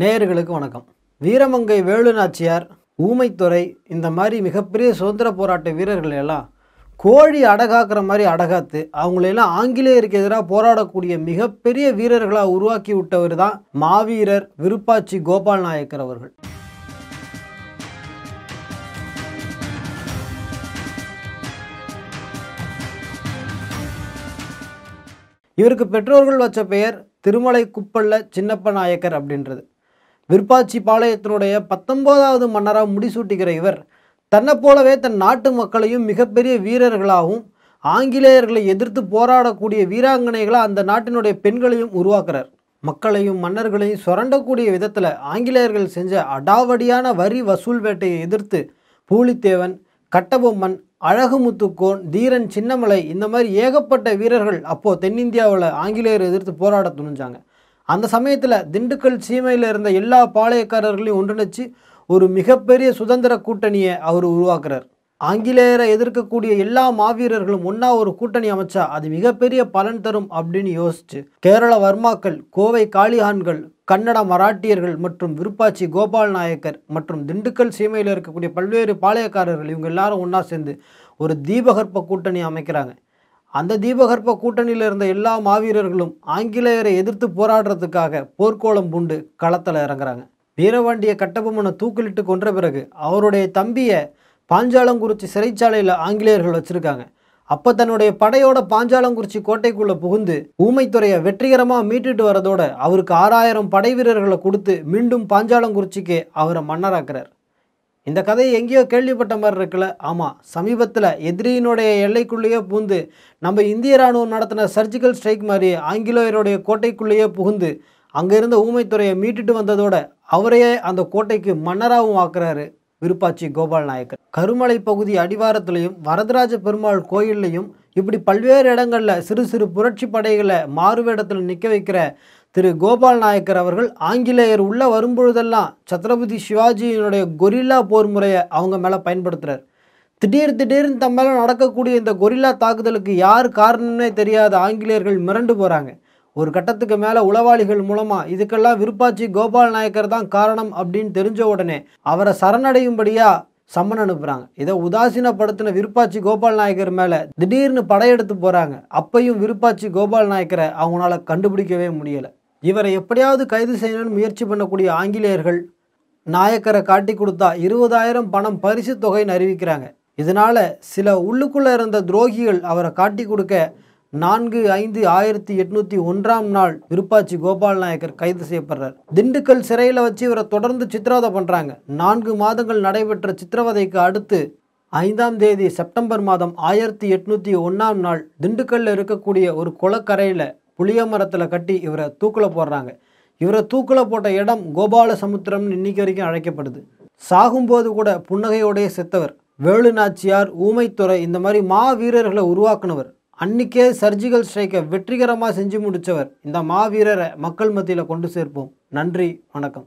நேயர்களுக்கு வணக்கம். வீரமங்கை வேலு நாச்சியார் ஊமைத்துறை இந்த மாதிரி மிகப்பெரிய சுதந்திர போராட்ட வீரர்கள் எல்லாம் கோழி அடகாக்குற மாதிரி அடகாத்து அவங்களையெல்லாம் ஆங்கிலேயருக்கு எதிராக போராடக்கூடிய மிகப்பெரிய வீரர்களாக உருவாக்கி விட்டவர் தான் மாவீரர் விருப்பாச்சி கோபால் நாயக்கர் அவர்கள். இவருக்கு பெற்றோர்கள் வச்ச பெயர் திருமலை குப்பள்ள சின்னப்ப நாயக்கர் அப்படின்றது. விருப்பாச்சி பாளையத்தினுடைய பத்தொன்பதாவது மன்னராக முடிசூட்டுகிற இவர் தன்னை போலவே தன் நாட்டு மக்களையும் மிகப்பெரிய வீரர்களாகவும் ஆங்கிலேயர்களை எதிர்த்து போராடக்கூடிய வீராங்கனைகளாக அந்த நாட்டினுடைய பெண்களையும் உருவாக்குறார். மக்களையும் மன்னர்களையும் சுரண்டக்கூடிய விதத்தில் ஆங்கிலேயர்கள் செஞ்ச அடாவடியான வரி வசூல் வேட்டையை எதிர்த்து பூலித்தேவன் கட்டபொம்மன் அழகுமுத்துக்கோன் தீரன் சின்னமலை இந்த மாதிரி ஏகப்பட்ட வீரர்கள் அப்போது தென்னிந்தியாவில் ஆங்கிலேயர் எதிர்த்து போராட துணிஞ்சாங்க. அந்த சமயத்தில் திண்டுக்கல் சீமையில் இருந்த எல்லா பாளையக்காரர்களையும் ஒன்றிணைச்சு ஒரு மிகப்பெரிய சுதந்திர கூட்டணியை அவர் உருவாக்குறார். ஆங்கிலேயரை எதிர்க்கக்கூடிய எல்லா மாவீரர்களும் ஒன்றா ஒரு கூட்டணி அமைச்சா அது மிகப்பெரிய பலன் தரும் அப்படின்னு யோசிச்சு கேரள வர்மாக்கள் கோவை காளிஹான்கள் கன்னட மராட்டியர்கள் மற்றும் விருப்பாச்சி கோபால் நாயக்கர் மற்றும் திண்டுக்கல் சீமையில் இருக்கக்கூடிய பல்வேறு பாளையக்காரர்கள் இவங்க எல்லாரும் ஒன்றா சேர்ந்து ஒரு தீபகற்ப கூட்டணி அமைக்கிறாங்க. அந்த தீபகற்ப கூட்டணியில் இருந்த எல்லா மாவீரர்களும் ஆங்கிலேயரை எதிர்த்து போராடுறதுக்காக போர்க்கோளம் பூண்டு களத்தில் இறங்குறாங்க. வீரவாண்டியை கட்டபொம்மனை தூக்கிலிட்டு கொன்ற பிறகு அவருடைய தம்பியை பாஞ்சாலங்குறிச்சி சிறைச்சாலையில் ஆங்கிலேயர்கள் வச்சுருக்காங்க. அப்போ தன்னுடைய படையோட பாஞ்சாலங்குறிச்சி கோட்டைக்குள்ளே புகுந்து ஊமைத்துறையை வெற்றிகரமாக மீட்டுட்டு வரதோட அவருக்கு ஆறாயிரம் படை வீரர்களை கொடுத்து மீண்டும் பாஞ்சாலங்குறிச்சிக்கு அவரை மன்னராக்குறார். இந்த கதையை எங்கேயோ கேள்விப்பட்ட மாதிரி இருக்குல்ல? ஆமாம் சமீபத்தில் எதிரியினுடைய எல்லைக்குள்ளேயே புகுந்து நம்ம இந்திய ராணுவம் நடத்தின சர்ஜிக்கல் ஸ்ட்ரைக் மாதிரி ஆங்கிலேயருடைய கோட்டைக்குள்ளேயே புகுந்து அங்கே இருந்த ஊமைத்துறையை மீட்டுட்டு வந்ததோட அவரையே அந்த கோட்டைக்கு மன்னராகவும் ஆக்குறாரு விருப்பாச்சி கோபால் நாயக்கர் கருமலை பகுதி அடிவாரத்திலையும் வரதராஜ பெருமாள் கோயில்லையும் இப்படி பல்வேறு இடங்களில் சிறு சிறு புரட்சி படைகளை மாறுவேடத்தில் நிற்க வைக்கிற திரு கோபால் நாயக்கர் அவர்கள் ஆங்கிலேயர் உள்ளே வரும்பொழுதெல்லாம் சத்ரபதி சிவாஜியினுடைய கொரில்லா போர் முறையை அவங்க மேலே பயன்படுத்துகிறார் திடீர் திடீர்னு தம் மேலே நடக்கக்கூடிய இந்த கொரில்லா தாக்குதலுக்கு யார் காரணம்னே தெரியாத ஆங்கிலேயர்கள் மிரண்டு போகிறாங்க ஒரு கட்டத்துக்கு மேலே உளவாளிகள் மூலமாக இதுக்கெல்லாம் விருப்பாச்சி கோபால் நாயக்கர் தான் காரணம் அப்படின்னு தெரிஞ்ச உடனே அவரை சரணடையும்படியாக சம்மன் அனுப்புகிறாங்க இதை உதாசீனப்படுத்தின விருப்பாச்சி கோபால் நாயக்கர் மேலே திடீர்னு படையெடுத்து போகிறாங்க அப்பையும் விருப்பாச்சி கோபால் நாயக்கரை அவங்களால கண்டுபிடிக்கவே முடியலை. இவரை எப்படியாவது கைது செய்யணும்னு முயற்சி பண்ணக்கூடிய ஆங்கிலேயர்கள் நாயக்கரை காட்டி கொடுத்தா இருபதாயிரம் பணம் பரிசு தொகைன்னு அறிவிக்கிறாங்க. இதனால் சில உள்ளுக்குள்ளே இருந்த துரோகிகள் அவரை காட்டி கொடுக்க நான்கு ஐந்து ஆயிரத்தி எட்நூற்றி ஒன்றாம் நாள் விருப்பாச்சி கோபால் நாயக்கர் கைது செய்யப்படுறார். திண்டுக்கல் சிறையில் வச்சு இவரை தொடர்ந்து சித்திரவதை பண்ணுறாங்க நான்கு மாதங்கள் நடைபெற்ற சித்திரவதைக்கு அடுத்து ஐந்தாம் தேதி செப்டம்பர் மாதம் ஆயிரத்தி எட்நூற்றி ஒன்றாம் நாள் திண்டுக்கல்லில் இருக்கக்கூடிய ஒரு குளக்கரையில் புளிய மரத்தில் கட்டி இவரை தூக்கில் போடுறாங்க. இவரை தூக்கில் போட்ட இடம் கோபால சமுத்திரம்னு இன்னைக்கு வரைக்கும் அழைக்கப்படுது. சாகும்போது கூட புன்னகையோடைய செத்தவர் வேலு நாச்சியார் ஊமைத்துறை இந்த மாதிரி மா வீரர்களை உருவாக்குனவர். அன்னிக்கே சர்ஜிக்கல் ஸ்ட்ரைக்கை வெற்றிகரமாக செஞ்சு முடித்தவர் இந்த மாவீரரை மக்கள் மத்தியில் கொண்டு சேர்ப்போம். நன்றி வணக்கம்.